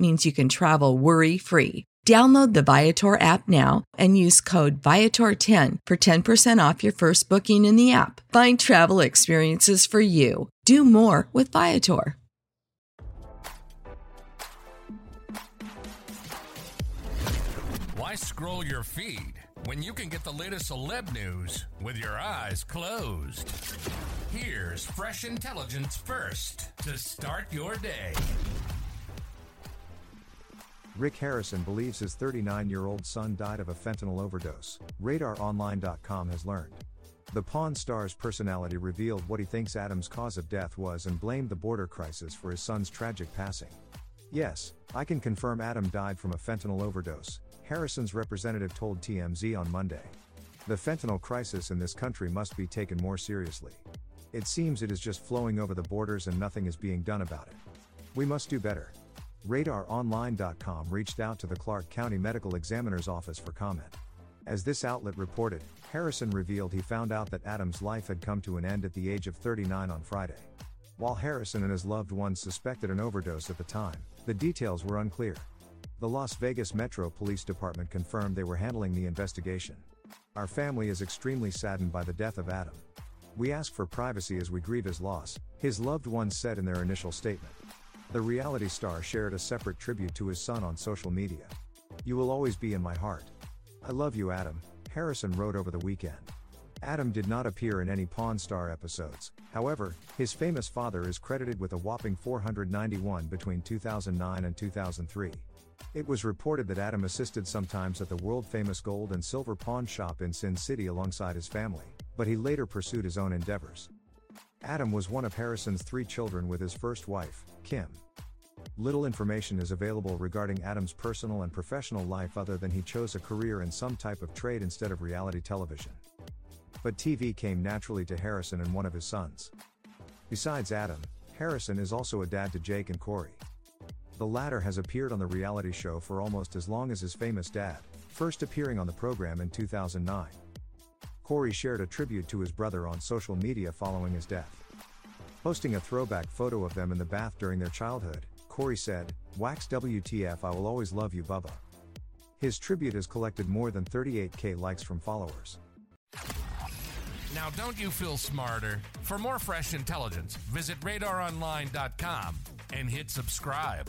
means you can travel worry free. Download the Viator app now and use code Viator10 for 10% off your first booking in the app. Find travel experiences for you. Do more with Viator. Why scroll your feed when you can get the latest celeb news with your eyes closed? Here's fresh intelligence first to start your day. Rick Harrison believes his 39 year old son died of a fentanyl overdose, RadarOnline.com has learned. The Pawn Stars personality revealed what he thinks Adam's cause of death was and blamed the border crisis for his son's tragic passing. Yes, I can confirm Adam died from a fentanyl overdose, Harrison's representative told TMZ on Monday. The fentanyl crisis in this country must be taken more seriously. It seems it is just flowing over the borders and nothing is being done about it. We must do better. RadarOnline.com reached out to the Clark County Medical Examiner's Office for comment. As this outlet reported, Harrison revealed he found out that Adam's life had come to an end at the age of 39 on Friday. While Harrison and his loved ones suspected an overdose at the time, the details were unclear. The Las Vegas Metro Police Department confirmed they were handling the investigation. Our family is extremely saddened by the death of Adam. We ask for privacy as we grieve his loss, his loved ones said in their initial statement. The reality star shared a separate tribute to his son on social media. You will always be in my heart. I love you, Adam, Harrison wrote over the weekend. Adam did not appear in any Pawn Star episodes, however, his famous father is credited with a whopping 491 between 2009 and 2003. It was reported that Adam assisted sometimes at the world famous gold and silver pawn shop in Sin City alongside his family, but he later pursued his own endeavors. Adam was one of Harrison's three children with his first wife, Kim. Little information is available regarding Adam's personal and professional life other than he chose a career in some type of trade instead of reality television. But TV came naturally to Harrison and one of his sons. Besides Adam, Harrison is also a dad to Jake and Corey. The latter has appeared on the reality show for almost as long as his famous dad, first appearing on the program in 2009. Corey shared a tribute to his brother on social media following his death. Posting a throwback photo of them in the bath during their childhood, Corey said, Wax WTF I will always love you Bubba. His tribute has collected more than 38k likes from followers. Now, don't you feel smarter? For more fresh intelligence, visit radaronline.com and hit subscribe.